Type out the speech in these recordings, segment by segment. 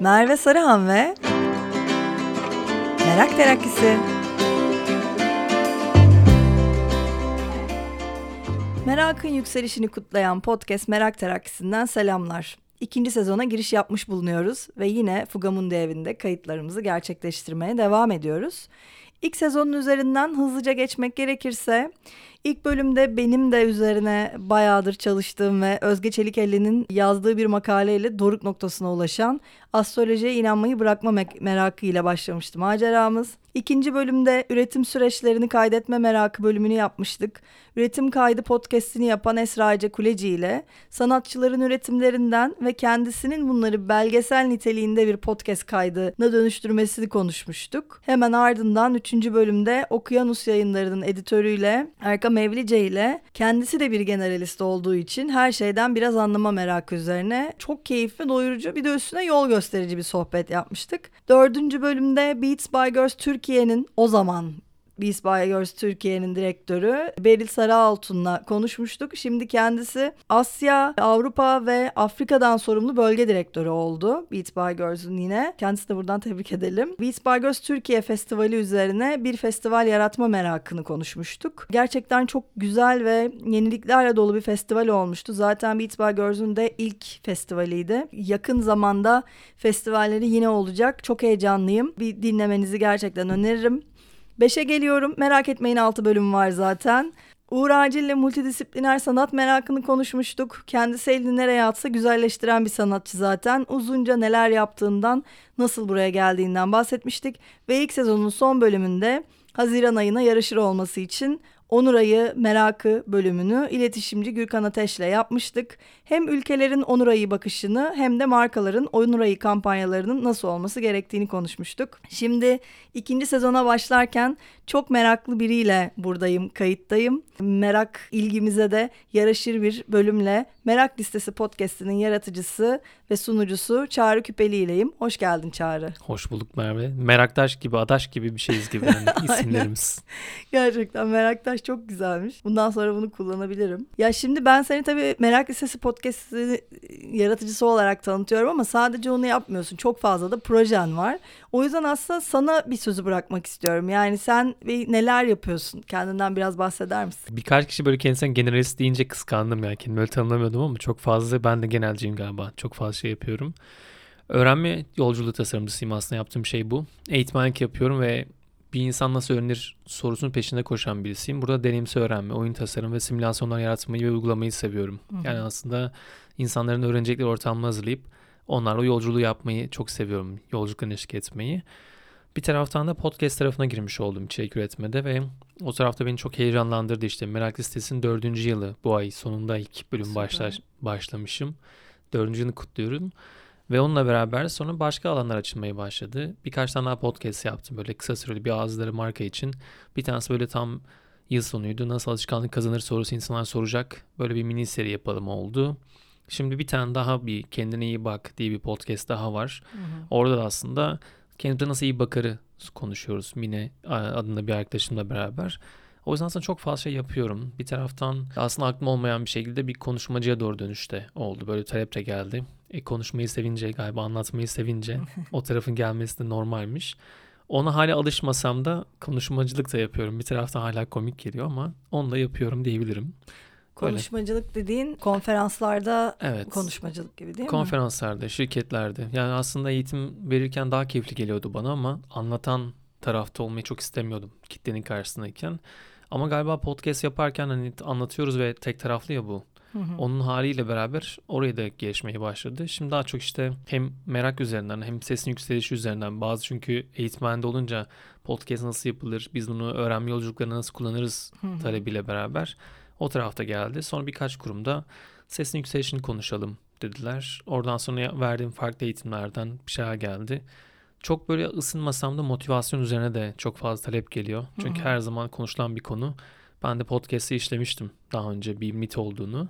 Merve Sarıhan ve Merak Terakkisi. Merakın yükselişini kutlayan podcast Merak Terakkisi'nden selamlar. İkinci sezona giriş yapmış bulunuyoruz ve yine Fugamundi evinde kayıtlarımızı gerçekleştirmeye devam ediyoruz. İlk sezonun üzerinden hızlıca geçmek gerekirse ilk bölümde benim de üzerine bayağıdır çalıştığım ve Özge Çelikelli'nin yazdığı bir makaleyle doruk noktasına ulaşan astrolojiye inanmayı bırakma merakıyla başlamıştı maceramız. İkinci bölümde üretim süreçlerini kaydetme merakı bölümünü yapmıştık. Üretim kaydı podcastini yapan Esra Ece Kuleci ile sanatçıların üretimlerinden ve kendisinin bunları belgesel niteliğinde bir podcast kaydına dönüştürmesini konuşmuştuk. Hemen ardından üçüncü bölümde Okyanus yayınlarının editörüyle Erkan Mevlice ile kendisi de bir generalist olduğu için her şeyden biraz anlama merakı üzerine çok keyifli, doyurucu bir de üstüne yol gösterici bir sohbet yapmıştık. Dördüncü bölümde Beats by Girls Türkiye'nin o zaman Beast by Türkiye'nin direktörü Beril Sarıaltun'la konuşmuştuk. Şimdi kendisi Asya, Avrupa ve Afrika'dan sorumlu bölge direktörü oldu. Beat by yine. Kendisi de buradan tebrik edelim. Beat by Türkiye Festivali üzerine bir festival yaratma merakını konuşmuştuk. Gerçekten çok güzel ve yeniliklerle dolu bir festival olmuştu. Zaten Beat by de ilk festivaliydi. Yakın zamanda festivalleri yine olacak. Çok heyecanlıyım. Bir dinlemenizi gerçekten öneririm. Beşe geliyorum. Merak etmeyin altı bölüm var zaten. Uğur Acil ile multidisipliner sanat merakını konuşmuştuk. Kendisi elini nereye atsa güzelleştiren bir sanatçı zaten. Uzunca neler yaptığından, nasıl buraya geldiğinden bahsetmiştik. Ve ilk sezonun son bölümünde Haziran ayına yarışır olması için Onuray'ı merakı bölümünü iletişimci Gürkan Ateş'le yapmıştık. Hem ülkelerin Onuray'ı bakışını hem de markaların Onuray'ı kampanyalarının nasıl olması gerektiğini konuşmuştuk. Şimdi ikinci sezona başlarken çok meraklı biriyle buradayım, kayıttayım. Merak ilgimize de yaraşır bir bölümle Merak Listesi podcast'inin yaratıcısı ve sunucusu Çağrı Küpeli ileyim. Hoş geldin Çağrı. Hoş bulduk Merve. Meraktaş gibi, Adaş gibi bir şeyiz gibi yani isimlerimiz. Gerçekten Meraktaş çok güzelmiş. Bundan sonra bunu kullanabilirim. Ya şimdi ben seni tabii Merak Listesi podcast'inin yaratıcısı olarak tanıtıyorum ama sadece onu yapmıyorsun. Çok fazla da projen var. O yüzden aslında sana bir sözü bırakmak istiyorum. Yani sen neler yapıyorsun? Kendinden biraz bahseder misin? Birkaç kişi böyle kendisine generalist deyince kıskandım yani. Kendimi öyle tanımlamıyordum ama çok fazla ben de genelciyim galiba. Çok fazla şey yapıyorum. Öğrenme yolculuğu tasarımcısıyım aslında yaptığım şey bu. Eğitmenlik yapıyorum ve bir insan nasıl öğrenir sorusunun peşinde koşan birisiyim. Burada deneyimsel öğrenme, oyun tasarım ve simülasyonlar yaratmayı ve uygulamayı seviyorum. Hı-hı. Yani aslında insanların öğrenecekleri ortamı hazırlayıp onlarla yolculuğu yapmayı çok seviyorum. Yolculuklarını eşlik etmeyi. Bir taraftan da podcast tarafına girmiş oldum içerik üretmede ve o tarafta beni çok heyecanlandırdı işte. Merak Listesi'nin dördüncü yılı bu ay sonunda ilk bölüm başla, başlamışım. Dördüncü yılını kutluyorum. Ve onunla beraber sonra başka alanlar açılmaya başladı. Birkaç tane daha podcast yaptım böyle kısa süreli bir ağızları marka için. Bir tanesi böyle tam yıl sonuydu. Nasıl alışkanlık kazanır sorusu insanlar soracak. Böyle bir mini seri yapalım oldu. Şimdi bir tane daha bir kendine iyi bak diye bir podcast daha var. Hı hı. Orada da aslında kendimize nasıl iyi bakarı konuşuyoruz. Mine adında bir arkadaşımla beraber. O yüzden aslında çok fazla şey yapıyorum. Bir taraftan aslında aklım olmayan bir şekilde bir konuşmacıya doğru dönüşte oldu. Böyle talep de geldi. E, konuşmayı sevince galiba anlatmayı sevince o tarafın gelmesi de normalmiş. Ona hala alışmasam da konuşmacılık da yapıyorum. Bir taraftan hala komik geliyor ama onu da yapıyorum diyebilirim. Konuşmacılık Öyle. dediğin konferanslarda evet. konuşmacılık gibi değil Konferanslarda, mi? şirketlerde. Yani aslında eğitim verirken daha keyifli geliyordu bana ama anlatan tarafta olmayı çok istemiyordum kitlenin karşısındayken. Ama galiba podcast yaparken hani anlatıyoruz ve tek taraflı ya bu. Hı hı. Onun haliyle beraber oraya da gelişmeye başladı. Şimdi daha çok işte hem merak üzerinden hem sesin yükselişi üzerinden bazı çünkü eğitmende olunca podcast nasıl yapılır, biz bunu öğrenme yolculuklarına nasıl kullanırız hı hı. talebiyle beraber o tarafta geldi. Sonra birkaç kurumda sesin yükselişini konuşalım dediler. Oradan sonra verdiğim farklı eğitimlerden bir şeyler geldi. Çok böyle ısınmasam da motivasyon üzerine de çok fazla talep geliyor. Çünkü Hı-hı. her zaman konuşulan bir konu. Ben de podcast'ı işlemiştim daha önce bir mit olduğunu.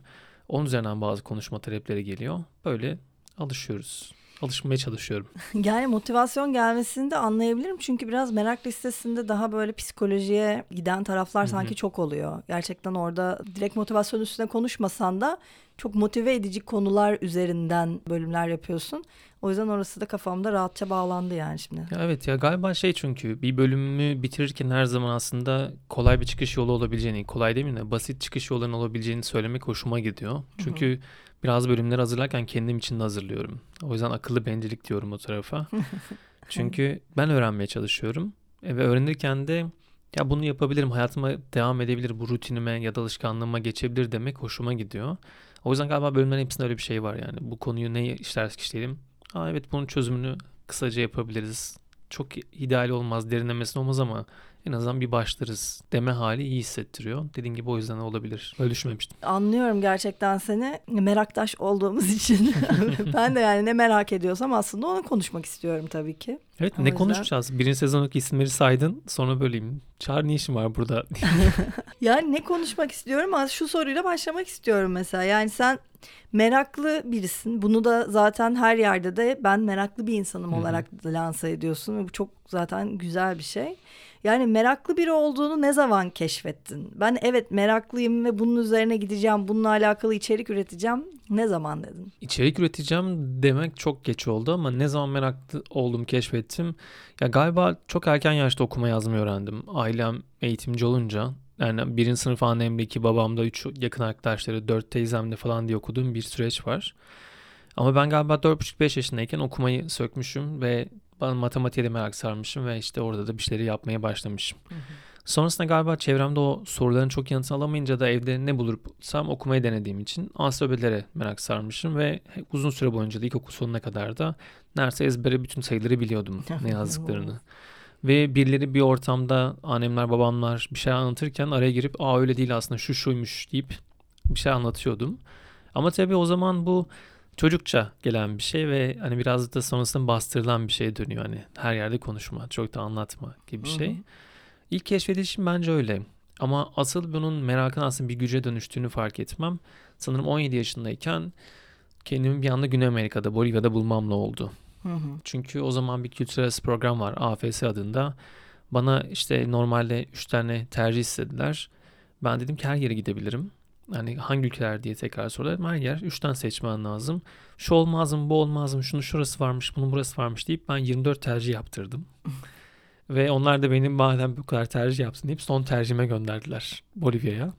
Onun üzerinden bazı konuşma talepleri geliyor. Böyle alışıyoruz alışmaya çalışıyorum. Yani motivasyon gelmesini de anlayabilirim. Çünkü biraz merak listesinde daha böyle psikolojiye giden taraflar sanki Hı-hı. çok oluyor. Gerçekten orada direkt motivasyon üstüne konuşmasan da çok motive edici konular üzerinden bölümler yapıyorsun. O yüzden orası da kafamda rahatça bağlandı yani şimdi. Ya evet ya galiba şey çünkü bir bölümü bitirirken her zaman aslında kolay bir çıkış yolu olabileceğini, kolay değil mi basit çıkış yollarının olabileceğini söylemek hoşuma gidiyor. Çünkü Hı-hı. Biraz bölümleri hazırlarken kendim için de hazırlıyorum. O yüzden akıllı bencillik diyorum o tarafa. çünkü ben öğrenmeye çalışıyorum e, ve öğrenirken de ya bunu yapabilirim, hayatıma devam edebilir, bu rutinime ya da alışkanlığıma geçebilir demek hoşuma gidiyor. O yüzden galiba bölümlerin hepsinde öyle bir şey var yani. Bu konuyu ne işlersek işleyelim. Aa evet bunun çözümünü kısaca yapabiliriz. Çok ideal olmaz, derinlemesine olmaz ama en azından bir başlarız deme hali iyi hissettiriyor. Dediğim gibi o yüzden olabilir. Öyle düşünmemiştim. Anlıyorum gerçekten seni. Meraktaş olduğumuz için. ben de yani ne merak ediyorsam aslında onu konuşmak istiyorum tabii ki. Evet o ne yüzden... konuşacağız? Birinci sezondaki isimleri saydın sonra böyleyim. Çağır ne işin var burada? yani ne konuşmak istiyorum? Az şu soruyla başlamak istiyorum mesela. Yani sen meraklı birisin. Bunu da zaten her yerde de ben meraklı bir insanım olarak lanse ediyorsun ve bu çok zaten güzel bir şey. Yani meraklı biri olduğunu ne zaman keşfettin? Ben evet meraklıyım ve bunun üzerine gideceğim, bununla alakalı içerik üreteceğim. Ne zaman dedin? İçerik üreteceğim demek çok geç oldu ama ne zaman meraklı oldum keşfettim. Ya galiba çok erken yaşta okuma yazmayı öğrendim. Ailem eğitimci olunca yani birinci sınıf annemde iki babamda üç yakın arkadaşları dört teyzemde falan diye okuduğum bir süreç var. Ama ben galiba 4,5-5 yaşındayken okumayı sökmüşüm ve ben matematiğe de merak sarmışım ve işte orada da bir şeyleri yapmaya başlamışım. Hı hı. Sonrasında galiba çevremde o soruların çok yanıtını alamayınca da evde ne bulursam okumayı denediğim için ansiklopedilere merak sarmışım ve uzun süre boyunca da ilkokul sonuna kadar da neredeyse ezbere bütün sayıları biliyordum ne yazdıklarını. ve birileri bir ortamda annemler babamlar bir şey anlatırken araya girip aa öyle değil aslında şu şuymuş deyip bir şey anlatıyordum. Ama tabii o zaman bu çocukça gelen bir şey ve hani biraz da sonrasında bastırılan bir şey dönüyor. Hani her yerde konuşma, çok da anlatma gibi bir şey. Hı hı. İlk keşfedişim bence öyle. Ama asıl bunun merakın aslında bir güce dönüştüğünü fark etmem. Sanırım 17 yaşındayken kendimi bir anda Güney Amerika'da, Bolivya'da bulmamla oldu. Hı hı. Çünkü o zaman bir kültürel program var AFS adında. Bana işte normalde 3 tane tercih istediler. Ben dedim ki her yere gidebilirim. Hani hangi ülkeler diye tekrar sorular. Her yer 3 tane seçmen lazım. Şu olmaz mı, bu olmaz mı, şunu şurası varmış, bunun burası varmış deyip ben 24 tercih yaptırdım. Ve onlar da benim madem bu kadar tercih yapsın deyip son tercihime gönderdiler Bolivya'ya.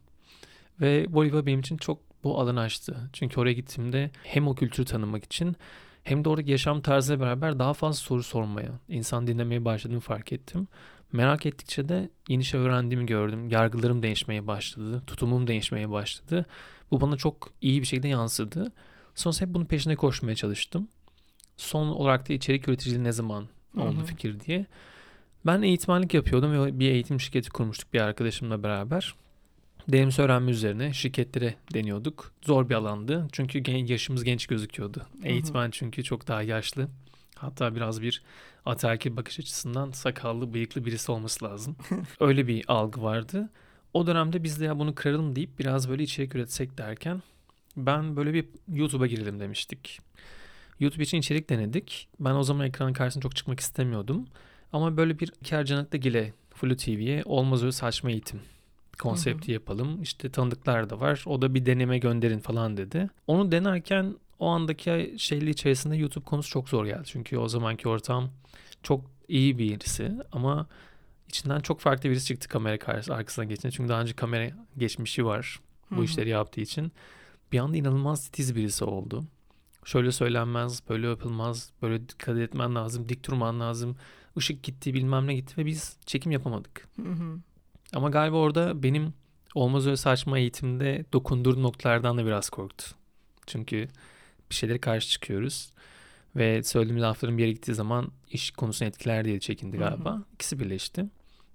Ve Bolivya benim için çok bu alanı açtı. Çünkü oraya gittiğimde hem o kültürü tanımak için hem de oradaki yaşam tarzıyla beraber daha fazla soru sormaya, insan dinlemeye başladığımı fark ettim. Merak ettikçe de yeni şey öğrendiğimi gördüm. Yargılarım değişmeye başladı. Tutumum değişmeye başladı. Bu bana çok iyi bir şekilde yansıdı. Sonrasında hep bunun peşine koşmaya çalıştım. Son olarak da içerik üreticiliği ne zaman oldu Hı-hı. fikir diye. Ben eğitmenlik yapıyordum ve bir eğitim şirketi kurmuştuk bir arkadaşımla beraber. Deneyimsi öğrenme üzerine şirketlere deniyorduk. Zor bir alandı. Çünkü yaşımız genç gözüküyordu. Eğitmen çünkü çok daha yaşlı. Hatta biraz bir ataerkil bakış açısından sakallı, bıyıklı birisi olması lazım. Öyle bir algı vardı. O dönemde biz de ya bunu kıralım deyip biraz böyle içerik üretsek derken ben böyle bir YouTube'a girelim demiştik. YouTube için içerik denedik. Ben o zaman ekranın karşısına çok çıkmak istemiyordum. Ama böyle bir Kercanak'ta Gile Flu TV'ye olmaz öyle saçma eğitim konsepti yapalım. İşte tanıdıklar da var. O da bir deneme gönderin falan dedi. Onu denerken o andaki şeyli içerisinde YouTube konusu çok zor geldi. Çünkü o zamanki ortam çok iyi birisi ama içinden çok farklı birisi çıktı kamera karşısına arkasına geçince. Çünkü daha önce kamera geçmişi var bu Hı-hı. işleri yaptığı için. Bir anda inanılmaz titiz birisi oldu. Şöyle söylenmez, böyle yapılmaz, böyle dikkat etmen lazım, dik durman lazım. Işık gitti, bilmem ne gitti ve biz çekim yapamadık. Hı-hı. Ama galiba orada benim olmaz öyle saçma eğitimde dokunduğum noktalardan da biraz korktu. Çünkü bir şeylere karşı çıkıyoruz. Ve söylediğimiz lafların bir yere gittiği zaman iş konusunu etkiler diye çekindi galiba. Hı hı. İkisi birleşti.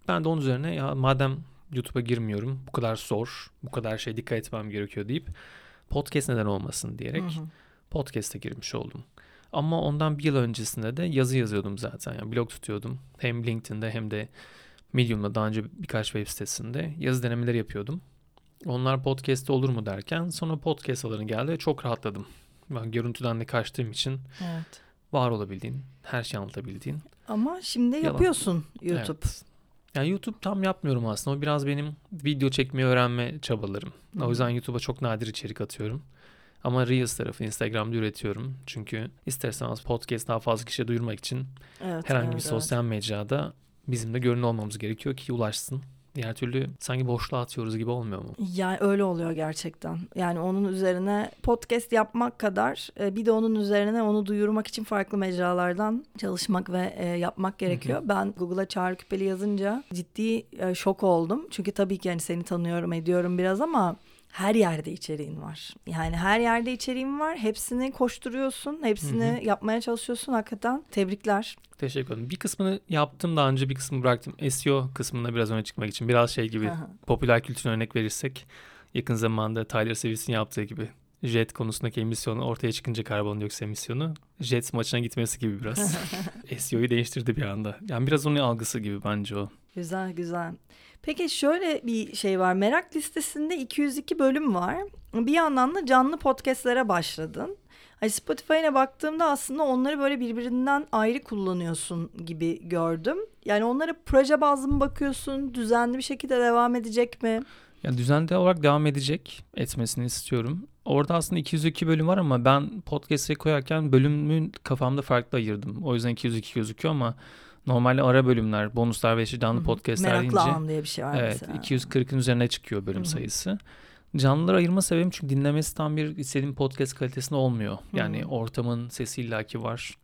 Ben de onun üzerine ya madem YouTube'a girmiyorum bu kadar zor, bu kadar şey dikkat etmem gerekiyor deyip podcast neden olmasın diyerek hı hı. podcast'e girmiş oldum. Ama ondan bir yıl öncesinde de yazı yazıyordum zaten. Yani blog tutuyordum. Hem LinkedIn'de hem de Medium'da daha önce birkaç web sitesinde yazı denemeleri yapıyordum. Onlar podcast'te olur mu derken sonra podcast alanı geldi ve çok rahatladım. Ben görüntüden de kaçtığım için evet. var olabildiğin, her şeyi anlatabildiğin. Ama şimdi yalan. yapıyorsun YouTube. Evet. Yani YouTube tam yapmıyorum aslında. O biraz benim video çekmeyi öğrenme çabalarım. Hı. O yüzden YouTube'a çok nadir içerik atıyorum. Ama Reels tarafı Instagram'da üretiyorum. Çünkü isterseniz podcast daha fazla kişiye duyurmak için Evet, herhangi evet, bir evet. sosyal mecrada bizim de görünür olmamız gerekiyor ki ulaşsın. Diğer türlü sanki boşluğa atıyoruz gibi olmuyor mu? Yani öyle oluyor gerçekten. Yani onun üzerine podcast yapmak kadar e, bir de onun üzerine onu duyurmak için farklı mecralardan çalışmak ve e, yapmak gerekiyor. Ben Google'a Çağrı Küpeli yazınca ciddi e, şok oldum. Çünkü tabii ki hani seni tanıyorum ediyorum biraz ama her yerde içeriğin var. Yani her yerde içeriğin var. Hepsini koşturuyorsun. Hepsini yapmaya çalışıyorsun. Hakikaten tebrikler. Teşekkür ederim. Bir kısmını yaptım daha önce bir kısmını bıraktım. SEO kısmına biraz öne çıkmak için. Biraz şey gibi Aha. popüler kültürüne örnek verirsek yakın zamanda Tyler Sevis'in yaptığı gibi jet konusundaki emisyonu ortaya çıkınca karbondioksit emisyonu jet maçına gitmesi gibi biraz. SEO'yu değiştirdi bir anda. Yani biraz onun algısı gibi bence o. Güzel güzel. Peki şöyle bir şey var. Merak listesinde 202 bölüm var. Bir yandan da canlı podcastlere başladın. Hani baktığımda aslında onları böyle birbirinden ayrı kullanıyorsun gibi gördüm. Yani onlara proje bazlı mı bakıyorsun? Düzenli bir şekilde devam edecek mi? Yani düzenli olarak devam edecek etmesini istiyorum. Orada aslında 202 bölüm var ama ben podcast'e koyarken bölümün kafamda farklı ayırdım. O yüzden 202 gözüküyor ama normalde ara bölümler, bonuslar ve işte canlı podcast'ler Meraklı deyince an diye bir şey var evet mesela. 240'ın üzerine çıkıyor bölüm Hı hı. sayısı. Canlıları ayırma sebebim çünkü dinlemesi tam bir istediğim podcast kalitesinde olmuyor. Yani Hı. ortamın sesi illaki var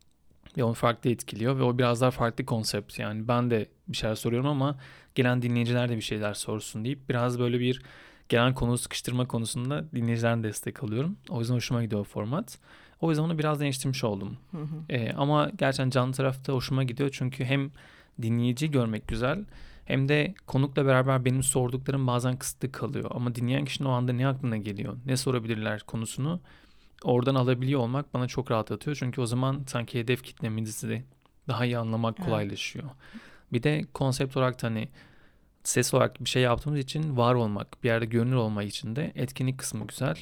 ve onu farklı etkiliyor ve o biraz daha farklı konsept. Yani ben de bir şeyler soruyorum ama gelen dinleyiciler de bir şeyler sorsun deyip biraz böyle bir gelen konu sıkıştırma konusunda dinleyicilerden destek alıyorum. O yüzden hoşuma gidiyor o format. O yüzden onu biraz değiştirmiş oldum. Hı hı. Ee, ama gerçekten canlı tarafta hoşuma gidiyor çünkü hem dinleyici görmek güzel hem de konukla beraber benim sorduklarım bazen kısıtlı kalıyor. Ama dinleyen kişinin o anda ne aklına geliyor, ne sorabilirler konusunu oradan alabiliyor olmak bana çok rahatlatıyor. Çünkü o zaman sanki hedef kitlemizi de daha iyi anlamak Evet. kolaylaşıyor. Bir de konsept olarak da hani ses olarak bir şey yaptığımız için var olmak, bir yerde görünür olmak için de etkinlik kısmı güzel.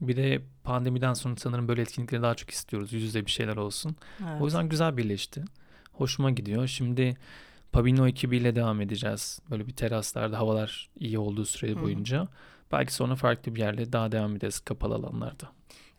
Bir de pandemiden sonra sanırım böyle etkinlikleri daha çok istiyoruz. Yüz yüze bir şeyler olsun. Evet. O yüzden güzel birleşti. Hoşuma gidiyor. Şimdi Pabino ekibiyle devam edeceğiz. Böyle bir teraslarda havalar iyi olduğu süre Hı. boyunca. Belki sonra farklı bir yerle daha devam ederiz kapalı alanlarda.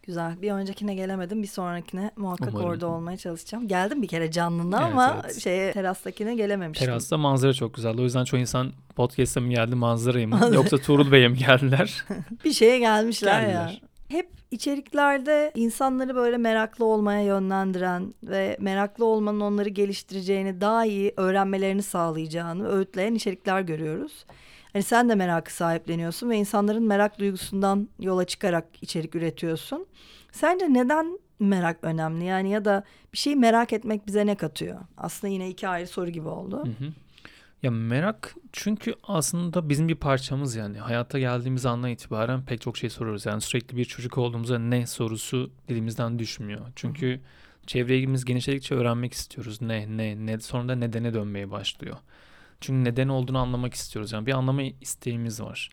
Güzel. Bir öncekine gelemedim. Bir sonrakine muhakkak Umarım. orada olmaya çalışacağım. Geldim bir kere canlına Evet, ama evet. şeye terastakine gelememiştim. Terasta manzara çok güzel. O yüzden çoğu insan podcast'a mı geldi manzaraya mı? Yoksa Tuğrul Bey'e mi geldiler? Bir şeye gelmişler, ya. Hep içeriklerde insanları böyle meraklı olmaya yönlendiren ve meraklı olmanın onları geliştireceğini, daha iyi öğrenmelerini sağlayacağını öğütleyen içerikler görüyoruz. Hani sen de merakı sahipleniyorsun ve insanların merak duygusundan yola çıkarak içerik üretiyorsun. Sence neden merak önemli? Yani ya da bir şeyi merak etmek bize ne katıyor? Aslında yine iki ayrı soru gibi oldu. Hı hı. Ya merak çünkü aslında bizim bir parçamız yani. Hayata geldiğimiz andan itibaren pek çok şey soruyoruz. Yani sürekli bir çocuk olduğumuzda ne sorusu dilimizden düşmüyor. Çünkü çevremiz genişledikçe öğrenmek istiyoruz. Ne, ne, ne. Sonra da nedene dönmeye başlıyor. Çünkü neden olduğunu anlamak istiyoruz. Yani bir anlama isteğimiz var.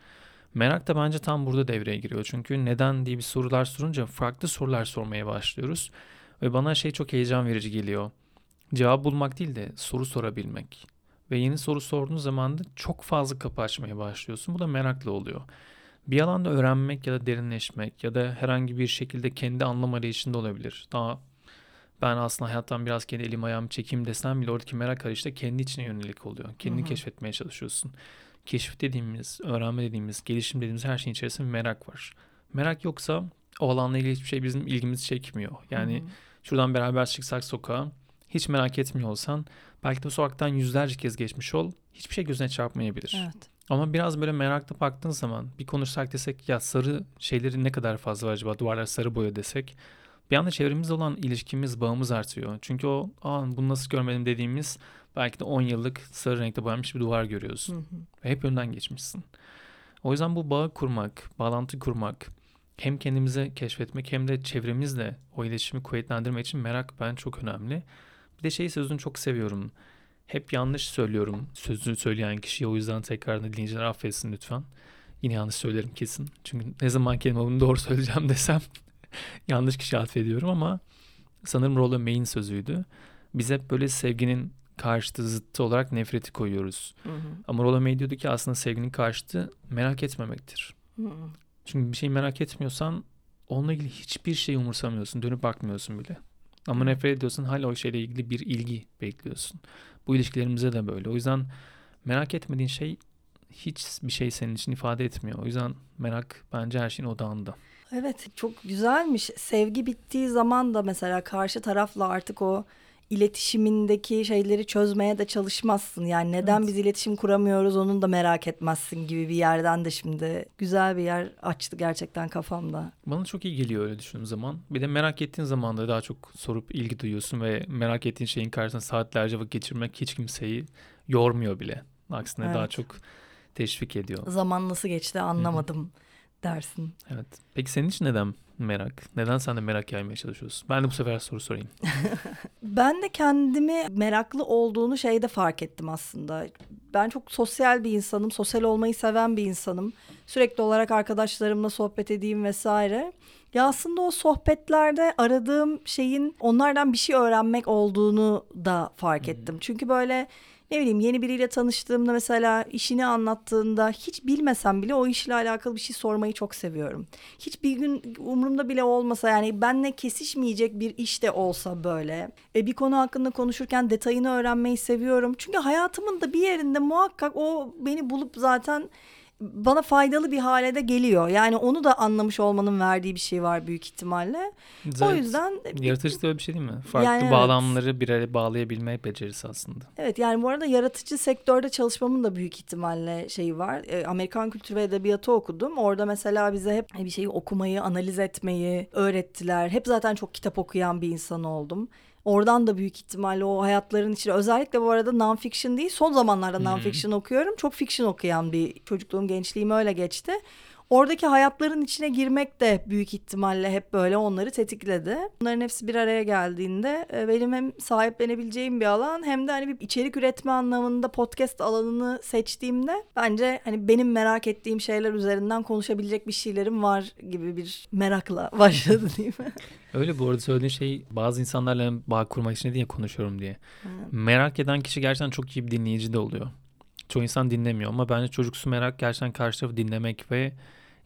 Merak da bence tam burada devreye giriyor. Çünkü neden diye bir sorular sorunca farklı sorular sormaya başlıyoruz. Ve bana şey çok heyecan verici geliyor. Cevap bulmak değil de soru sorabilmek. Ve yeni soru sorduğun zaman da çok fazla kapı açmaya başlıyorsun. Bu da meraklı oluyor. Bir alanda öğrenmek ya da derinleşmek ya da herhangi bir şekilde kendi anlam arayışında olabilir. Daha ben aslında hayattan biraz kendi elim ayağımı çekeyim desem bile oradaki merak arayışı da kendi içine yönelik oluyor. Kendini Hı hı. keşfetmeye çalışıyorsun. Keşif dediğimiz, öğrenme dediğimiz, gelişim dediğimiz her şeyin içerisinde merak var. Merak yoksa o alanla ilgili hiçbir şey bizim ilgimizi çekmiyor. Yani Hı hı. şuradan beraber çıksak sokağa hiç merak etmiyor olsan belki de sokaktan yüzlerce kez geçmiş ol hiçbir şey gözüne çarpmayabilir. Evet. Ama biraz böyle meraklı baktığın zaman bir konuşsak desek ya sarı şeyleri ne kadar fazla var acaba duvarlar sarı boya desek bir anda çevremizde olan ilişkimiz, bağımız artıyor. Çünkü o Aa, bunu nasıl görmedim dediğimiz belki de 10 yıllık sarı renkte boyanmış bir duvar görüyorsun. Hı hı. Ve hep önden geçmişsin. O yüzden bu bağı kurmak, bağlantı kurmak, hem kendimize keşfetmek hem de çevremizle o iletişimi kuvvetlendirmek için merak ben çok önemli. Bir de şey sözünü çok seviyorum. Hep yanlış söylüyorum sözünü söyleyen kişiye o yüzden tekrardan dinleyiciler affetsin lütfen. Yine yanlış söylerim kesin. Çünkü ne zaman kendime bunu doğru söyleyeceğim desem yanlış kişi atfediyorum ama sanırım Rollo May'in sözüydü. Biz hep böyle sevginin karşıtı zıttı olarak nefreti koyuyoruz. Hı hı. Ama Rollo May diyordu ki aslında sevginin karşıtı merak etmemektir. Hı hı. Çünkü bir şeyi merak etmiyorsan onunla ilgili hiçbir şey umursamıyorsun. Dönüp bakmıyorsun bile. Ama nefret ediyorsun hala o şeyle ilgili bir ilgi bekliyorsun. Bu ilişkilerimize de böyle. O yüzden merak etmediğin şey hiç bir şey senin için ifade etmiyor. O yüzden merak bence her şeyin odağında. Evet çok güzelmiş. Sevgi bittiği zaman da mesela karşı tarafla artık o iletişimindeki şeyleri çözmeye de çalışmazsın. Yani neden evet. biz iletişim kuramıyoruz onun da merak etmezsin gibi bir yerden de şimdi güzel bir yer açtı gerçekten kafamda. Bana çok iyi geliyor öyle düşündüğüm zaman. Bir de merak ettiğin zaman da daha çok sorup ilgi duyuyorsun ve merak ettiğin şeyin karşısında saatlerce vakit geçirmek hiç kimseyi yormuyor bile. Aksine evet. daha çok teşvik ediyor. Zaman nasıl geçti anlamadım. Hı-hı dersin. Evet. Peki senin için neden merak? Neden sen de merak yaymaya çalışıyorsun? Ben de bu sefer soru sorayım. ben de kendimi meraklı olduğunu şeyde fark ettim aslında. Ben çok sosyal bir insanım. Sosyal olmayı seven bir insanım. Sürekli olarak arkadaşlarımla sohbet edeyim vesaire. Ya aslında o sohbetlerde aradığım şeyin onlardan bir şey öğrenmek olduğunu da fark ettim. Çünkü böyle ne bileyim yeni biriyle tanıştığımda mesela işini anlattığında hiç bilmesem bile o işle alakalı bir şey sormayı çok seviyorum. Hiç bir gün umurumda bile olmasa yani benle kesişmeyecek bir iş de olsa böyle e, bir konu hakkında konuşurken detayını öğrenmeyi seviyorum. Çünkü hayatımın da bir yerinde muhakkak o beni bulup zaten bana faydalı bir hale de geliyor. Yani onu da anlamış olmanın verdiği bir şey var büyük ihtimalle. Zaten o yüzden yaratıcı da öyle bir şey değil mi? Farklı yani bağlamları evet. bir araya bağlayabilme becerisi aslında. Evet yani bu arada yaratıcı sektörde çalışmamın da büyük ihtimalle şeyi var. E, Amerikan kültürü ve edebiyatı okudum. Orada mesela bize hep bir şeyi okumayı, analiz etmeyi öğrettiler. Hep zaten çok kitap okuyan bir insan oldum. Oradan da büyük ihtimalle o hayatların içine özellikle bu arada non-fiction değil son zamanlarda non-fiction okuyorum. Çok fiction okuyan bir çocukluğum gençliğim öyle geçti. Oradaki hayatların içine girmek de büyük ihtimalle hep böyle onları tetikledi. Bunların hepsi bir araya geldiğinde e, benim hem sahiplenebileceğim bir alan hem de hani bir içerik üretme anlamında podcast alanını seçtiğimde bence hani benim merak ettiğim şeyler üzerinden konuşabilecek bir şeylerim var gibi bir merakla başladı değil mi? Öyle bu arada söylediğin şey bazı insanlarla bağ kurmak için diye konuşuyorum diye. Hmm. Merak eden kişi gerçekten çok iyi bir dinleyici de oluyor. Çoğu insan dinlemiyor ama bence çocuksu merak gerçekten karşı tarafı dinlemek ve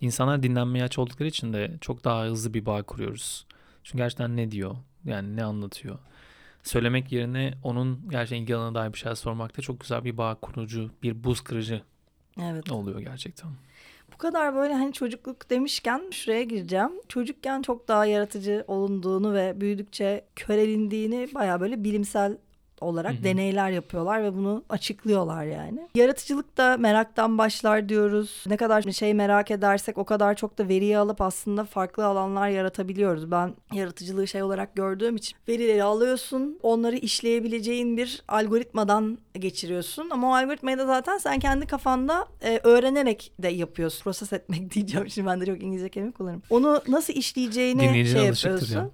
insanlar dinlenmeye aç oldukları için de çok daha hızlı bir bağ kuruyoruz. Çünkü gerçekten ne diyor? Yani ne anlatıyor? Söylemek yerine onun gerçekten ilgi alanına dair bir şey sormakta çok güzel bir bağ kurucu, bir buz kırıcı evet. oluyor gerçekten. Bu kadar böyle hani çocukluk demişken şuraya gireceğim. Çocukken çok daha yaratıcı olunduğunu ve büyüdükçe körelindiğini baya böyle bilimsel olarak hı hı. deneyler yapıyorlar ve bunu açıklıyorlar yani. Yaratıcılık da meraktan başlar diyoruz. Ne kadar şey merak edersek o kadar çok da veriyi alıp aslında farklı alanlar yaratabiliyoruz. Ben yaratıcılığı şey olarak gördüğüm için verileri alıyorsun, onları işleyebileceğin bir algoritmadan geçiriyorsun. Ama o algoritmayı da zaten sen kendi kafanda e, öğrenerek de yapıyorsun. Proses etmek diyeceğim şimdi ben de çok İngilizce kelime kullanırım. Onu nasıl işleyeceğini şey yapıyorsun. Ya.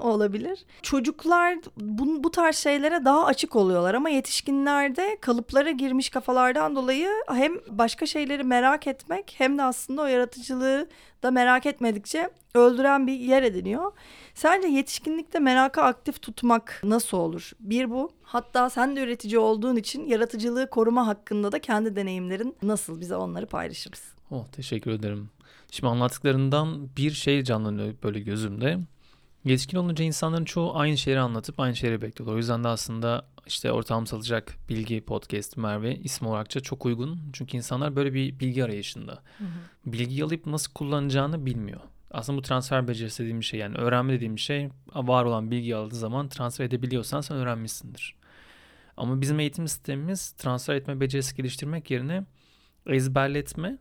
Olabilir. Çocuklar bu, bu tarz şeylere daha açık oluyorlar ama yetişkinlerde kalıplara girmiş kafalardan dolayı hem başka şeyleri merak etmek hem de aslında o yaratıcılığı da merak etmedikçe öldüren bir yer ediniyor. Sence yetişkinlikte merakı aktif tutmak nasıl olur? Bir bu. Hatta sen de üretici olduğun için yaratıcılığı koruma hakkında da kendi deneyimlerin nasıl? Bize onları paylaşır? Oh, teşekkür ederim. Şimdi anlattıklarından bir şey canlanıyor böyle gözümde. Yetişkin olunca insanların çoğu aynı şeyleri anlatıp aynı şeyleri bekliyorlar. O yüzden de aslında işte ortağım salacak bilgi podcast Merve isim olarakça çok uygun. Çünkü insanlar böyle bir bilgi arayışında. Hı hı. Bilgi alıp nasıl kullanacağını bilmiyor. Aslında bu transfer becerisi dediğim şey yani öğrenme dediğim şey var olan bilgi aldığı zaman transfer edebiliyorsan sen öğrenmişsindir. Ama bizim eğitim sistemimiz transfer etme becerisi geliştirmek yerine ezberletme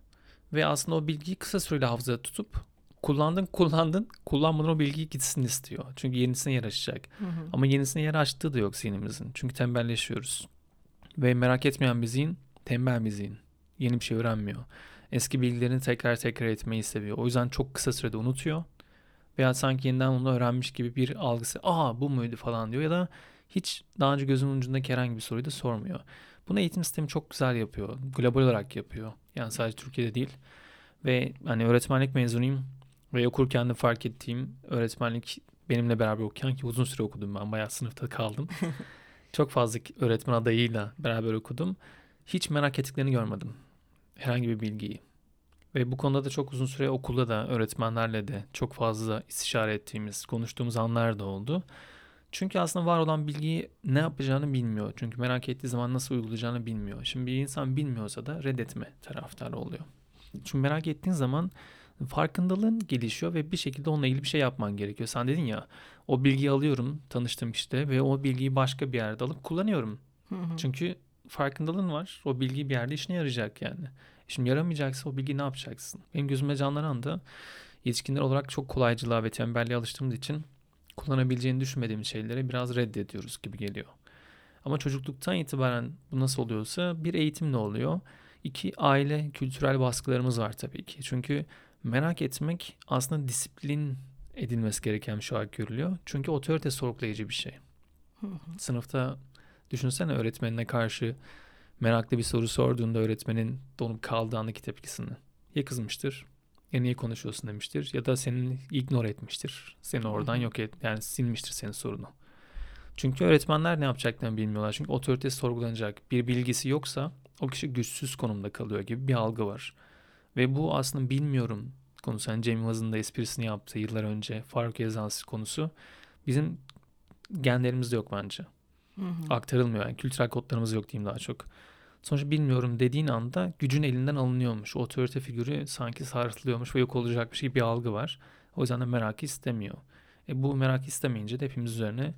ve aslında o bilgiyi kısa süreli hafızada tutup kullandın kullandın kullanmadan o bilgiyi gitsin istiyor. Çünkü yenisine yer açacak. Hı hı. Ama yenisine yer açtığı da yok zihnimizin. Çünkü tembelleşiyoruz. Ve merak etmeyen bir zihin tembel bir zihin. Yeni bir şey öğrenmiyor. Eski bilgilerini tekrar tekrar etmeyi seviyor. O yüzden çok kısa sürede unutuyor. Veya sanki yeniden onu öğrenmiş gibi bir algısı. Aa bu muydu falan diyor. Ya da hiç daha önce gözünün ucundaki herhangi bir soruyu da sormuyor. Bunu eğitim sistemi çok güzel yapıyor. Global olarak yapıyor. Yani sadece Türkiye'de değil. Ve hani öğretmenlik mezunuyum. Ve okurken de fark ettiğim öğretmenlik benimle beraber okuyan ki uzun süre okudum ben. Bayağı sınıfta kaldım. Çok fazla öğretmen adayıyla beraber okudum. Hiç merak ettiklerini görmedim. Herhangi bir bilgiyi. Ve bu konuda da çok uzun süre okulda da öğretmenlerle de çok fazla istişare ettiğimiz, konuştuğumuz anlar da oldu. Çünkü aslında var olan bilgiyi ne yapacağını bilmiyor. Çünkü merak ettiği zaman nasıl uygulayacağını bilmiyor. Şimdi bir insan bilmiyorsa da reddetme taraftarı oluyor. Çünkü merak ettiğin zaman farkındalığın gelişiyor ve bir şekilde onunla ilgili bir şey yapman gerekiyor. Sen dedin ya o bilgiyi alıyorum tanıştığım işte ve o bilgiyi başka bir yerde alıp kullanıyorum. Çünkü farkındalığın var. O bilgi bir yerde işine yarayacak yani. Şimdi yaramayacaksa o bilgi ne yapacaksın? Benim gözüme canlanan da yetişkinler olarak çok kolaycılığa ve tembelliğe alıştığımız için kullanabileceğini düşünmediğimiz şeyleri biraz reddediyoruz gibi geliyor. Ama çocukluktan itibaren bu nasıl oluyorsa bir eğitimle oluyor. İki aile kültürel baskılarımız var tabii ki. Çünkü merak etmek aslında disiplin edilmesi gereken bir şey olarak görülüyor. Çünkü otorite sorgulayıcı bir şey. Sınıfta düşünsene öğretmenine karşı meraklı bir soru sorduğunda öğretmenin donup kaldığı andaki tepkisini. Ya kızmıştır ya niye konuşuyorsun demiştir ya da seni ignore etmiştir. Seni oradan yok et yani silmiştir senin sorunu. Çünkü öğretmenler ne yapacaklarını bilmiyorlar. Çünkü otoritesi sorgulanacak. Bir bilgisi yoksa o kişi güçsüz konumda kalıyor gibi bir algı var. Ve bu aslında bilmiyorum konusu. Yani Cem Yılmaz'ın da esprisini yaptığı yıllar önce Faruk Yazansı konusu. Bizim genlerimizde yok bence. Hı hı. Aktarılmıyor yani kültürel kodlarımız yok diyeyim daha çok. Sonuçta bilmiyorum dediğin anda gücün elinden alınıyormuş. O otorite figürü sanki sarsılıyormuş ve yok olacak bir şey bir algı var. O yüzden de merak istemiyor. E bu merak istemeyince de hepimiz üzerine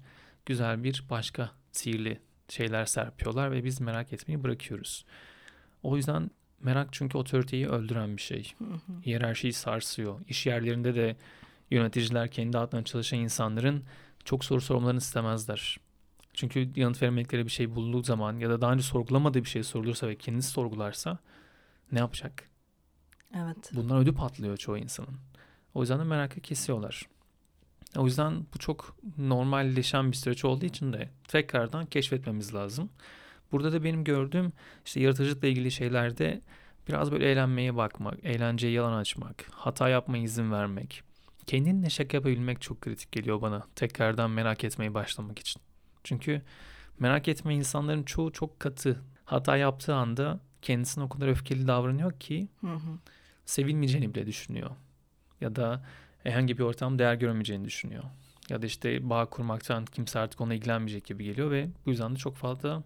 güzel bir başka sihirli şeyler serpiyorlar ve biz merak etmeyi bırakıyoruz. O yüzden merak çünkü otoriteyi öldüren bir şey. Hiyerarşiyi sarsıyor. İş yerlerinde de yöneticiler kendi adına çalışan insanların çok soru sormalarını istemezler. Çünkü yanıt vermekleri bir şey bulduğu zaman ya da daha önce sorgulamadığı bir şey sorulursa ve kendisi sorgularsa ne yapacak? Evet. Bundan ödü patlıyor çoğu insanın. O yüzden de merakı kesiyorlar. O yüzden bu çok normalleşen bir süreç olduğu için de tekrardan keşfetmemiz lazım. Burada da benim gördüğüm işte yaratıcılıkla ilgili şeylerde biraz böyle eğlenmeye bakmak, eğlenceye yalan açmak, hata yapmaya izin vermek, kendinle şaka yapabilmek çok kritik geliyor bana tekrardan merak etmeye başlamak için. Çünkü merak etme insanların çoğu çok katı. Hata yaptığı anda kendisine o kadar öfkeli davranıyor ki hı hı. sevilmeyeceğini bile düşünüyor. Ya da herhangi bir ortam değer göremeyeceğini düşünüyor. Ya da işte bağ kurmaktan kimse artık ona ilgilenmeyecek gibi geliyor ve bu yüzden de çok fazla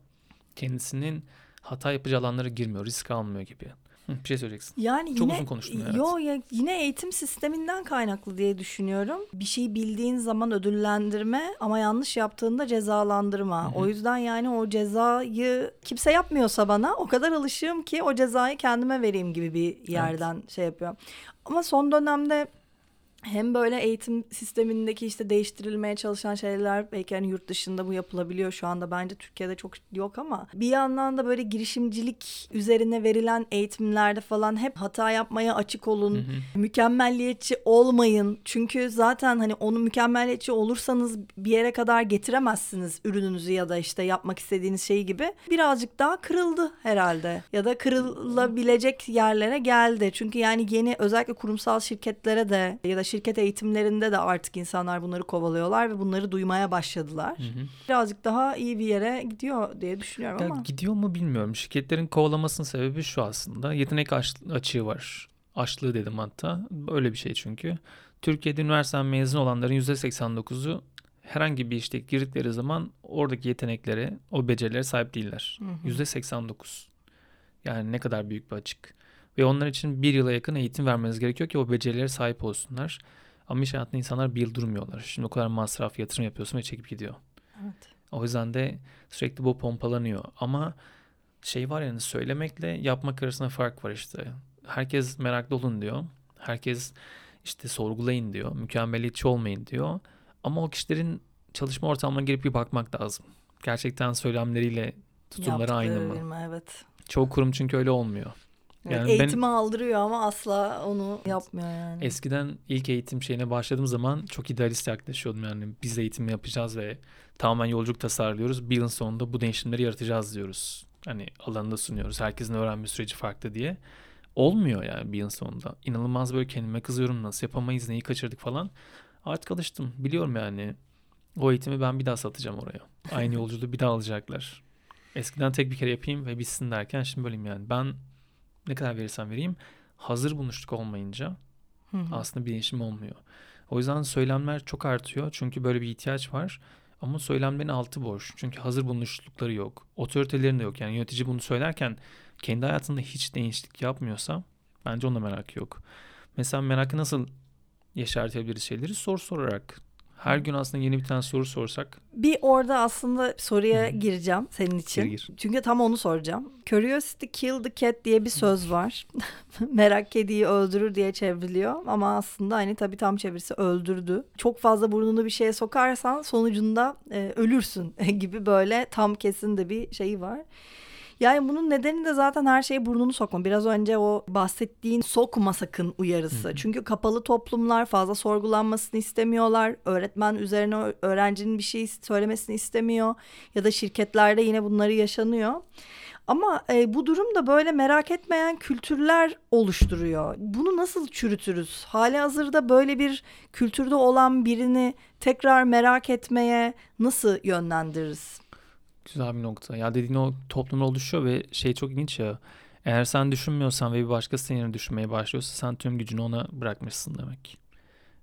kendisinin hata yapacağı alanlara girmiyor, risk almıyor gibi. bir şey söyleyeceksin. Yani Çok yine, uzun konuştum. Evet. Yo ya yine eğitim sisteminden kaynaklı diye düşünüyorum. Bir şeyi bildiğin zaman ödüllendirme ama yanlış yaptığında cezalandırma. Hı-hı. O yüzden yani o cezayı kimse yapmıyorsa bana o kadar alışığım ki o cezayı kendime vereyim gibi bir yerden evet. şey yapıyorum. Ama son dönemde hem böyle eğitim sistemindeki işte değiştirilmeye çalışan şeyler belki hani yurt dışında bu yapılabiliyor şu anda bence Türkiye'de çok yok ama bir yandan da böyle girişimcilik üzerine verilen eğitimlerde falan hep hata yapmaya açık olun. Hı hı. Mükemmelliyetçi olmayın. Çünkü zaten hani onu mükemmelliyetçi olursanız bir yere kadar getiremezsiniz ürününüzü ya da işte yapmak istediğiniz şeyi gibi. Birazcık daha kırıldı herhalde ya da kırılabilecek yerlere geldi. Çünkü yani yeni özellikle kurumsal şirketlere de ya da şirket eğitimlerinde de artık insanlar bunları kovalıyorlar ve bunları duymaya başladılar. Hı hı. Birazcık daha iyi bir yere gidiyor diye düşünüyorum ya ama. Gidiyor mu bilmiyorum. Şirketlerin kovalamasının sebebi şu aslında. Yetenek aç açığı var. Açlığı dedim hatta. Böyle bir şey çünkü. Türkiye'de üniversiteden mezun olanların %89'u herhangi bir işte girdikleri zaman oradaki yeteneklere, o becerilere sahip değiller. Hı hı. %89. Yani ne kadar büyük bir açık. Ve onlar için bir yıla yakın eğitim vermeniz gerekiyor ki o becerilere sahip olsunlar. Ama iş hayatında insanlar bir yıl durmuyorlar. Şimdi o kadar masraf, yatırım yapıyorsun ve çekip gidiyor. Evet. O yüzden de sürekli bu pompalanıyor. Ama şey var yani söylemekle yapmak arasında fark var işte. Herkes meraklı olun diyor. Herkes işte sorgulayın diyor. Mükemmeliyetçi olmayın diyor. Ama o kişilerin çalışma ortamına girip bir bakmak lazım. Gerçekten söylemleriyle tutumları aynı mı? Evet. Çoğu kurum çünkü öyle olmuyor. Yani Eğitimi ben, aldırıyor ama asla onu yapmıyor yani. Eskiden ilk eğitim şeyine başladığım zaman çok idealist yaklaşıyordum yani biz eğitim yapacağız ve tamamen yolculuk tasarlıyoruz. Bir yılın sonunda bu değişimleri yaratacağız diyoruz. Hani alanında sunuyoruz. Herkesin öğrenme süreci farklı diye. Olmuyor yani bir yıl sonunda. İnanılmaz böyle kendime kızıyorum nasıl yapamayız neyi kaçırdık falan. Artık alıştım. Biliyorum yani o eğitimi ben bir daha satacağım oraya. Aynı yolculuğu bir daha alacaklar. Eskiden tek bir kere yapayım ve bitsin derken şimdi böyleyim yani. Ben ne kadar verirsem vereyim hazır bulmuşluk olmayınca Hı hı. aslında bir değişim olmuyor. O yüzden söylemler çok artıyor çünkü böyle bir ihtiyaç var. Ama söylemlerin altı boş. Çünkü hazır bulunuşlukları yok. Otoritelerin de yok. Yani yönetici bunu söylerken kendi hayatında hiç değişiklik yapmıyorsa bence onda merak yok. Mesela merakı nasıl yaşartabiliriz şeyleri soru sorarak. Her gün aslında yeni bir tane soru sorsak. Bir orada aslında soruya Hı. gireceğim senin için. Gir gir. Çünkü tam onu soracağım. Curiosity kill the cat diye bir söz var. Merak kediyi öldürür diye çevriliyor ama aslında hani tabii tam çevirisi öldürdü. Çok fazla burnunu bir şeye sokarsan sonucunda e, ölürsün gibi böyle tam kesin de bir şeyi var. Yani bunun nedeni de zaten her şeye burnunu sokma. Biraz önce o bahsettiğin sokma sakın uyarısı. Hı. Çünkü kapalı toplumlar fazla sorgulanmasını istemiyorlar. Öğretmen üzerine öğrencinin bir şey söylemesini istemiyor. Ya da şirketlerde yine bunları yaşanıyor. Ama e, bu durum da böyle merak etmeyen kültürler oluşturuyor. Bunu nasıl çürütürüz? Hali hazırda böyle bir kültürde olan birini tekrar merak etmeye nasıl yönlendiririz? Güzel bir nokta. Ya dediğin o toplumda oluşuyor ve şey çok ilginç ya. Eğer sen düşünmüyorsan ve bir başkası senin yerine düşünmeye başlıyorsa sen tüm gücünü ona bırakmışsın demek.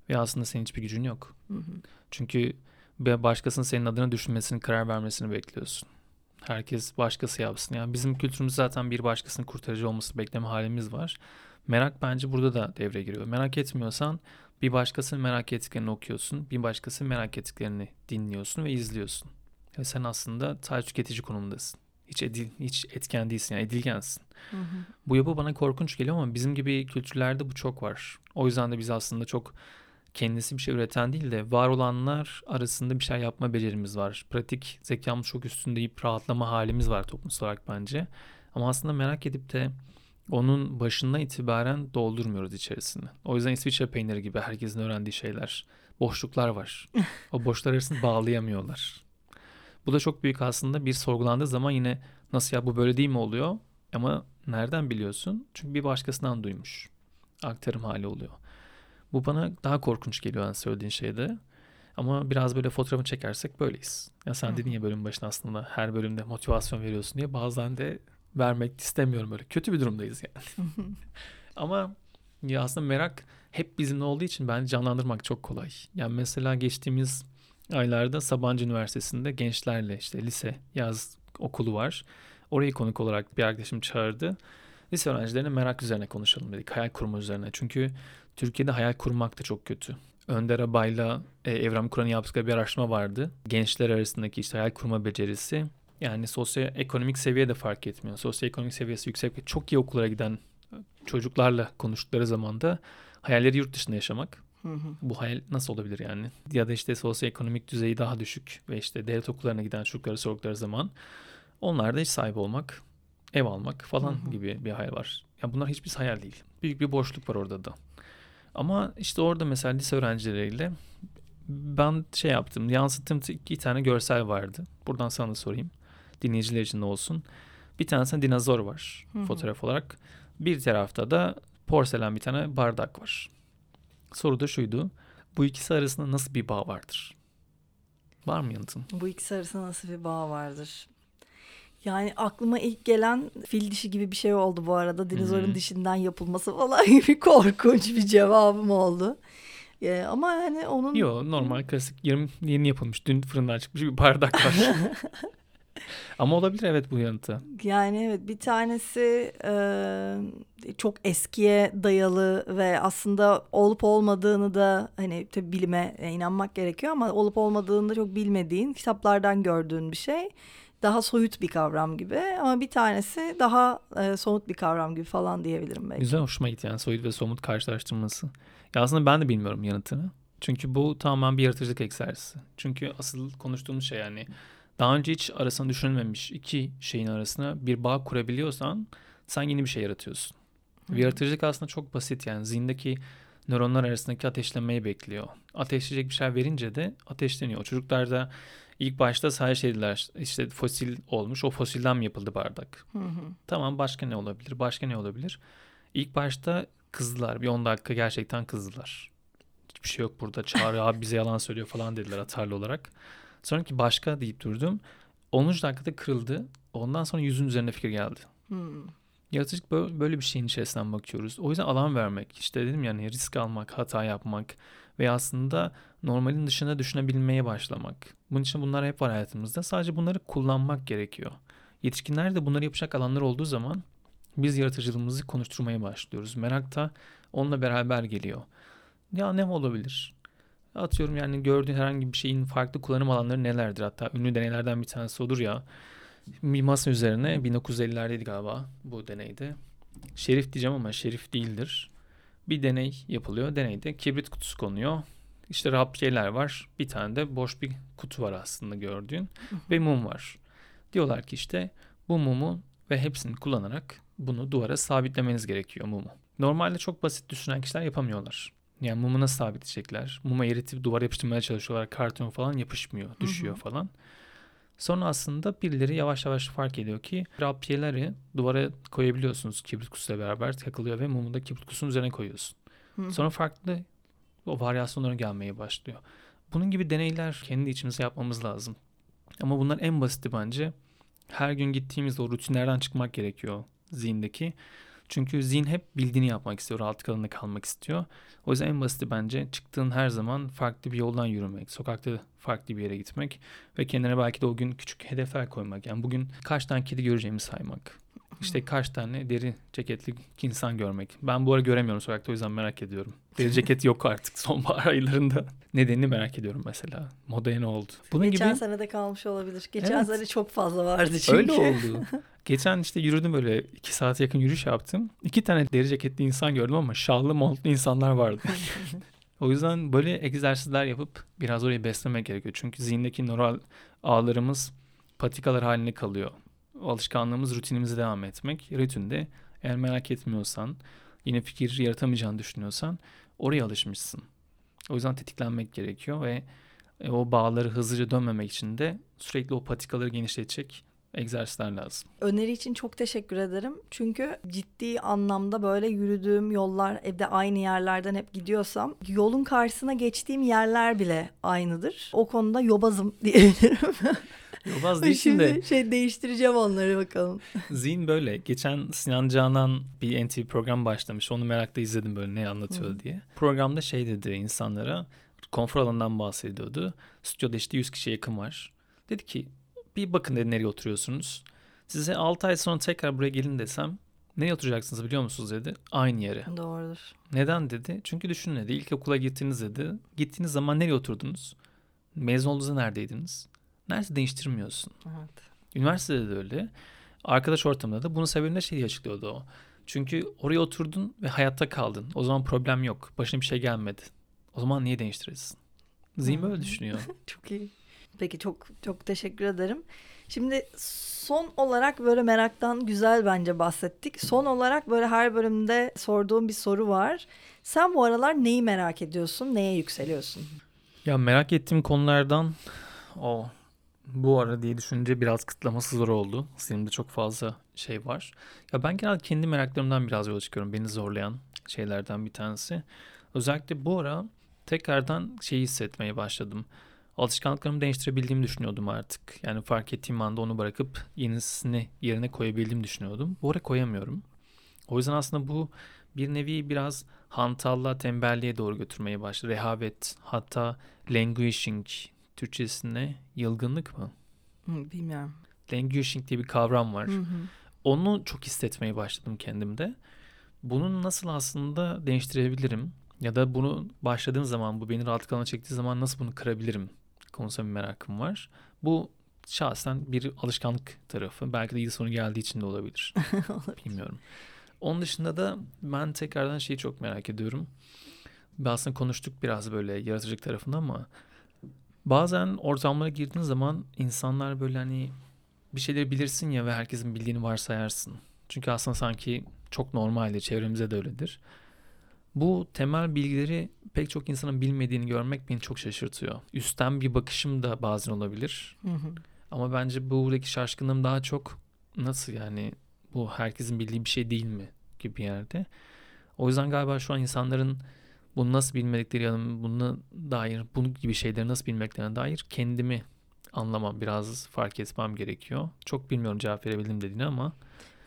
Ve aslında senin hiçbir gücün yok. Hı hı. Çünkü bir başkasının senin adına düşünmesini, karar vermesini bekliyorsun. Herkes başkası yapsın. Yani bizim kültürümüz zaten bir başkasının kurtarıcı olması bekleme halimiz var. Merak bence burada da devreye giriyor. Merak etmiyorsan bir başkasının merak ettiklerini okuyorsun. Bir başkasının merak ettiklerini dinliyorsun ve izliyorsun. Ve sen aslında sadece tüketici konumundasın. Hiç, edil, hiç etken değilsin yani edilgensin. Hı hı. Bu yapı bana korkunç geliyor ama bizim gibi kültürlerde bu çok var. O yüzden de biz aslında çok kendisi bir şey üreten değil de var olanlar arasında bir şey yapma becerimiz var. Pratik zekamız çok üstünde deyip rahatlama halimiz var toplumsal olarak bence. Ama aslında merak edip de onun başından itibaren doldurmuyoruz içerisini. O yüzden İsviçre peyniri gibi herkesin öğrendiği şeyler. Boşluklar var. O boşluklar arasını bağlayamıyorlar. Bu da çok büyük aslında bir sorgulandığı zaman yine nasıl ya bu böyle değil mi oluyor? Ama nereden biliyorsun? Çünkü bir başkasından duymuş. Aktarım hali oluyor. Bu bana daha korkunç geliyor yani söylediğin şeyde. Ama biraz böyle fotoğrafını çekersek böyleyiz. Ya sen Hı. dedin ya bölüm başında aslında her bölümde motivasyon veriyorsun diye bazen de vermek istemiyorum böyle. Kötü bir durumdayız yani. Ama ya aslında merak hep bizimle olduğu için bence canlandırmak çok kolay. Yani mesela geçtiğimiz aylarda Sabancı Üniversitesi'nde gençlerle işte lise yaz okulu var. Orayı konuk olarak bir arkadaşım çağırdı. Lise öğrencilerine merak üzerine konuşalım dedik. Hayal kurma üzerine. Çünkü Türkiye'de hayal kurmak da çok kötü. Önder Abay'la e, Evram Kur'an'ın yaptıkları bir araştırma vardı. Gençler arasındaki işte hayal kurma becerisi. Yani sosyoekonomik seviye de fark etmiyor. Sosyoekonomik seviyesi yüksek ve çok iyi okullara giden çocuklarla konuştukları zaman da hayalleri yurt dışında yaşamak. Hı hı. Bu hayal nasıl olabilir yani? Ya da işte sosyoekonomik düzeyi daha düşük ve işte devlet okullarına giden çocuklara sordukları zaman onlar da iş sahibi olmak, ev almak falan Hı hı. gibi bir hayal var. Ya bunlar hiçbir hayal değil. Büyük bir boşluk var orada da. Ama işte orada mesela lise öğrencileriyle ben şey yaptım. Yansıttığım iki tane görsel vardı. Buradan sana da sorayım. Dinleyiciler için de olsun. Bir tanesinde dinozor var Hı hı. fotoğraf olarak. Bir tarafta da porselen bir tane bardak var. Soru da şuydu. Bu ikisi arasında nasıl bir bağ vardır? Var mı yanıtın? Bu ikisi arasında nasıl bir bağ vardır? Yani aklıma ilk gelen fil dişi gibi bir şey oldu bu arada. Dinozorun hı. dişinden yapılması falan gibi korkunç bir cevabım oldu. Ee, ama hani onun... Yok normal klasik yarım yeni yapılmış. Dün fırından çıkmış bir bardak var. Ama olabilir evet bu yanıtı. Yani evet bir tanesi e, çok eskiye dayalı ve aslında olup olmadığını da hani tabii bilime inanmak gerekiyor ama olup olmadığını da çok bilmediğin kitaplardan gördüğün bir şey. Daha soyut bir kavram gibi ama bir tanesi daha e, somut bir kavram gibi falan diyebilirim belki. Güzel hoşuma gitti yani soyut ve somut karşılaştırması. Ya aslında ben de bilmiyorum yanıtını. Çünkü bu tamamen bir yaratıcılık egzersizi. Çünkü asıl konuştuğumuz şey yani daha önce hiç arasında düşünülmemiş iki şeyin arasına bir bağ kurabiliyorsan sen yeni bir şey yaratıyorsun. Hı. Ve yaratıcılık aslında çok basit yani zihindeki nöronlar arasındaki ateşlenmeyi bekliyor. Ateşleyecek bir şey verince de ateşleniyor. Çocuklarda ilk başta sadece şey dediler işte fosil olmuş o fosilden mi yapıldı bardak? Hı hı. Tamam başka ne olabilir? Başka ne olabilir? İlk başta kızdılar. Bir 10 dakika gerçekten kızdılar. Hiçbir şey yok burada. Çağrı abi bize yalan söylüyor falan dediler atarlı olarak. Sonraki başka deyip durdum. 10. dakikada kırıldı. Ondan sonra yüzün üzerine fikir geldi. Hı. Yaratıcılık böyle bir şeyin içerisinden bakıyoruz. O yüzden alan vermek, işte dedim yani risk almak, hata yapmak ve aslında normalin dışında düşünebilmeye başlamak. Bunun için bunlar hep var hayatımızda. Sadece bunları kullanmak gerekiyor. Yetişkinler de bunları yapacak alanlar olduğu zaman biz yaratıcılığımızı konuşturmaya başlıyoruz. Merak da onunla beraber geliyor. Ya ne olabilir? Atıyorum yani gördüğün herhangi bir şeyin farklı kullanım alanları nelerdir? Hatta ünlü deneylerden bir tanesi olur ya. Bir masa üzerine 1950'lerdeydi galiba bu deneyde. Şerif diyeceğim ama şerif değildir. Bir deney yapılıyor. Deneyde kibrit kutusu konuyor. İşte rapçeler var. Bir tane de boş bir kutu var aslında gördüğün. ve mum var. Diyorlar ki işte bu mumu ve hepsini kullanarak bunu duvara sabitlemeniz gerekiyor mumu. Normalde çok basit düşünen kişiler yapamıyorlar. Yani mumu nasıl sabitleyecekler? Muma eritip duvara yapıştırmaya çalışıyorlar. Karton falan yapışmıyor, düşüyor hı hı. falan. Sonra aslında birileri yavaş yavaş fark ediyor ki rapyeleri duvara koyabiliyorsunuz kibrit kutusuyla beraber takılıyor ve mumu da kibrit kutusunun üzerine koyuyorsun. Hı. Sonra farklı o varyasyonlara gelmeye başlıyor. Bunun gibi deneyler kendi içimize yapmamız lazım. Ama bunlar en basiti bence. Her gün gittiğimizde o rutinlerden çıkmak gerekiyor zihindeki. Çünkü zihin hep bildiğini yapmak istiyor, rahatlık alanında kalmak istiyor. O yüzden en basiti bence çıktığın her zaman farklı bir yoldan yürümek, sokakta farklı bir yere gitmek ve kendine belki de o gün küçük hedefler koymak. Yani bugün kaç tane kedi göreceğimi saymak. İşte kaç tane deri ceketli insan görmek. Ben bu ara göremiyorum sokakta o yüzden merak ediyorum. Deri ceket yok artık sonbahar aylarında. Nedenini merak ediyorum mesela. Modaya ne oldu? Bunun Geçen gibi... senede kalmış olabilir. Geçen evet. sene çok fazla vardı çünkü. Öyle oldu. Geçen işte yürüdüm böyle iki saat yakın yürüyüş yaptım. İki tane deri ceketli insan gördüm ama şallı montlu insanlar vardı. o yüzden böyle egzersizler yapıp biraz orayı beslemek gerekiyor. Çünkü zihindeki nöral ağlarımız patikalar haline kalıyor. Alışkanlığımız rutinimize devam etmek. Rutinde eğer merak etmiyorsan, yine fikir yaratamayacağını düşünüyorsan oraya alışmışsın. O yüzden tetiklenmek gerekiyor ve e, o bağları hızlıca dönmemek için de sürekli o patikaları genişletecek egzersizler lazım. Öneri için çok teşekkür ederim. Çünkü ciddi anlamda böyle yürüdüğüm yollar evde aynı yerlerden hep gidiyorsam yolun karşısına geçtiğim yerler bile aynıdır. O konuda yobazım diyebilirim. Yobaz değilsin de. şey değiştireceğim onları bakalım. Zihin böyle. Geçen Sinan Canan bir NTV program başlamış. Onu merakla izledim böyle ne anlatıyor diye. Programda şey dedi insanlara konfor alanından bahsediyordu. Stüdyoda işte 100 kişiye yakın var. Dedi ki bir bakın dedi nereye oturuyorsunuz. Size 6 ay sonra tekrar buraya gelin desem nereye oturacaksınız biliyor musunuz dedi. Aynı yere. Doğrudur. Neden dedi. Çünkü düşünün dedi. İlk okula gittiniz dedi. Gittiğiniz zaman nereye oturdunuz? Mezun olduğunuzda neredeydiniz? Neredeyse değiştirmiyorsun. Evet. Üniversitede de öyle. Arkadaş ortamında da bunun sebebini şey açıklıyordu o. Çünkü oraya oturdun ve hayatta kaldın. O zaman problem yok. Başına bir şey gelmedi. O zaman niye değiştirirsin? Zihin böyle düşünüyor. çok iyi. Peki çok çok teşekkür ederim. Şimdi son olarak böyle meraktan güzel bence bahsettik. Son olarak böyle her bölümde sorduğum bir soru var. Sen bu aralar neyi merak ediyorsun? Neye yükseliyorsun? Ya merak ettiğim konulardan o bu ara diye düşününce biraz kıtlaması zor oldu. Zihnimde çok fazla şey var. Ya ben genelde kendi meraklarımdan biraz yola çıkıyorum. Beni zorlayan şeylerden bir tanesi. Özellikle bu ara tekrardan şeyi hissetmeye başladım. Alışkanlıklarımı değiştirebildiğimi düşünüyordum artık. Yani fark ettiğim anda onu bırakıp yenisini yerine koyabildiğimi düşünüyordum. Bu ara koyamıyorum. O yüzden aslında bu bir nevi biraz hantallığa, tembelliğe doğru götürmeye başladı. Rehavet, hatta languishing Türkçesinde yılgınlık mı? Bilmiyorum. Languishing diye bir kavram var. Hı hı. Onu çok hissetmeye başladım kendimde. Bunu nasıl aslında değiştirebilirim? Ya da bunu başladığım zaman, bu beni rahatlık alanına çektiği zaman nasıl bunu kırabilirim konusunda bir merakım var. Bu şahsen bir alışkanlık tarafı. Belki de yıl sonu geldiği için de olabilir. Bilmiyorum. Onun dışında da ben tekrardan şeyi çok merak ediyorum. Aslında konuştuk biraz böyle yaratıcılık tarafında ama Bazen ortamlara girdiğin zaman insanlar böyle hani bir şeyleri bilirsin ya ve herkesin bildiğini varsayarsın. Çünkü aslında sanki çok normaldir, çevremize de öyledir. Bu temel bilgileri pek çok insanın bilmediğini görmek beni çok şaşırtıyor. Üstten bir bakışım da bazen olabilir. Hı hı. Ama bence buradaki şaşkınlığım daha çok nasıl yani bu herkesin bildiği bir şey değil mi gibi bir yerde. O yüzden galiba şu an insanların bunu nasıl bilmedikleri ya da bunu dair bunun gibi şeyleri nasıl bilmeklerine dair kendimi anlamam biraz fark etmem gerekiyor. Çok bilmiyorum cevap verebildim dediğini ama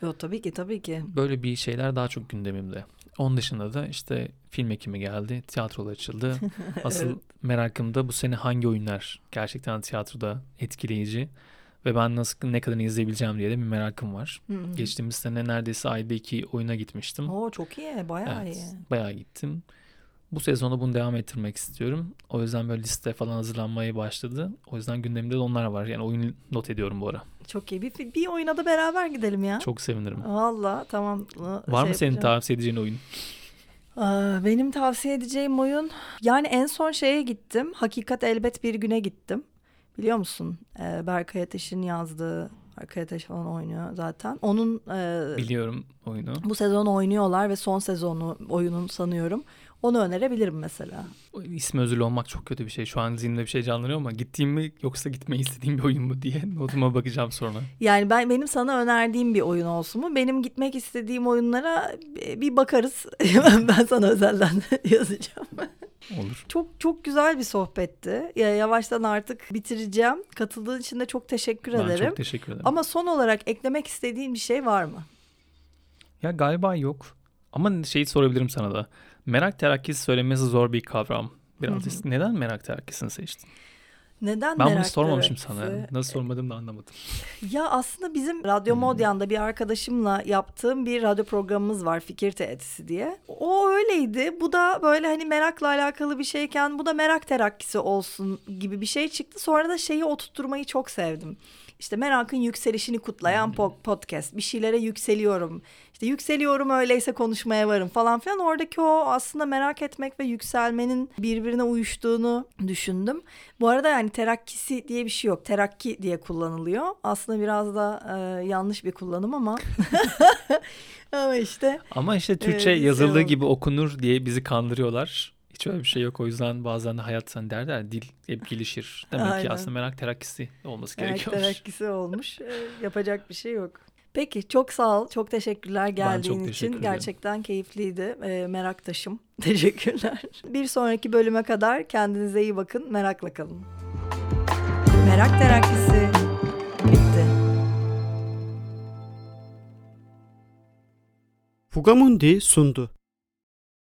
Yo, tabii ki tabii ki. Böyle bir şeyler daha çok gündemimde. Onun dışında da işte film ekimi geldi, tiyatrolar açıldı. Asıl Evet. merakım da bu sene hangi oyunlar gerçekten tiyatroda etkileyici ve ben nasıl ne kadar izleyebileceğim diye de bir merakım var. Geçtiğimiz sene neredeyse ayda iki oyuna gitmiştim. Oo çok iyi, bayağı Evet, iyi. bayağı gittim. Bu sezonu bunu devam ettirmek istiyorum. O yüzden böyle liste falan hazırlanmaya başladı. O yüzden gündemimde de onlar var. Yani oyun not ediyorum bu ara. Çok iyi. Bir, bir oyuna da beraber gidelim ya. Çok sevinirim. Valla tamam. Var şey mı senin yapacağım. tavsiye edeceğin oyun? Benim tavsiye edeceğim oyun yani en son şeye gittim. Hakikat elbet bir güne gittim. Biliyor musun? Ee, Berkay Ateş'in yazdığı Berkay Ateş falan oynuyor zaten. Onun e, Biliyorum oyunu. bu sezon oynuyorlar ve son sezonu oyunun sanıyorum. Onu önerebilirim mesela. İsmi özürlü olmak çok kötü bir şey. Şu an zihnimde bir şey canlanıyor ama gittiğim mi yoksa gitmeyi istediğim bir oyun mu diye notuma bakacağım sonra. Yani ben benim sana önerdiğim bir oyun olsun mu? Benim gitmek istediğim oyunlara bir bakarız. ben sana özelden yazacağım. Olur. Çok çok güzel bir sohbetti. Ya, yavaştan artık bitireceğim. Katıldığın için de çok teşekkür Ben ederim. çok teşekkür ederim. Ama son olarak eklemek istediğin bir şey var mı? Ya galiba yok. Ama şeyi sorabilirim sana da. Merak terakkisi söylemesi zor bir kavram. Biraz Hı hı. neden merak terakkisini seçtin? Neden Ben bunu sormamışım terakkisi? sana. Nasıl sormadığımı da anlamadım. Ya aslında bizim Radyo. Modyan'da bir arkadaşımla yaptığım bir radyo programımız var Fikir Teatisi diye. O öyleydi. Bu da böyle hani merakla alakalı bir şeyken bu da merak terakkisi olsun gibi bir şey çıktı. Sonra da şeyi oturtturmayı çok sevdim. İşte merakın yükselişini kutlayan Hmm. po- podcast. Bir şeylere yükseliyorum. İşte yükseliyorum öyleyse konuşmaya varım falan filan. Oradaki o aslında merak etmek ve yükselmenin birbirine uyuştuğunu düşündüm. Bu arada yani terakkisi diye bir şey yok. Terakki diye kullanılıyor. Aslında biraz da e, yanlış bir kullanım ama ama işte Ama işte Türkçe Evet, yazıldığı şey gibi okunur diye bizi kandırıyorlar. Hiç öyle bir şey yok. O yüzden bazen de hayat sen derler ya, dil hep gelişir. Demek Aynen. ki aslında merak terakkisi olması merak gerekiyor. terakkisi olmuş. E, yapacak bir şey yok. Peki çok sağ ol. Çok teşekkürler geldiğin çok teşekkür için. ederim. Gerçekten keyifliydi. E, meraktaşım. Teşekkürler. Bir sonraki bölüme kadar kendinize iyi bakın. Merakla kalın. Merak terakkisi bitti. Fugamundi sundu.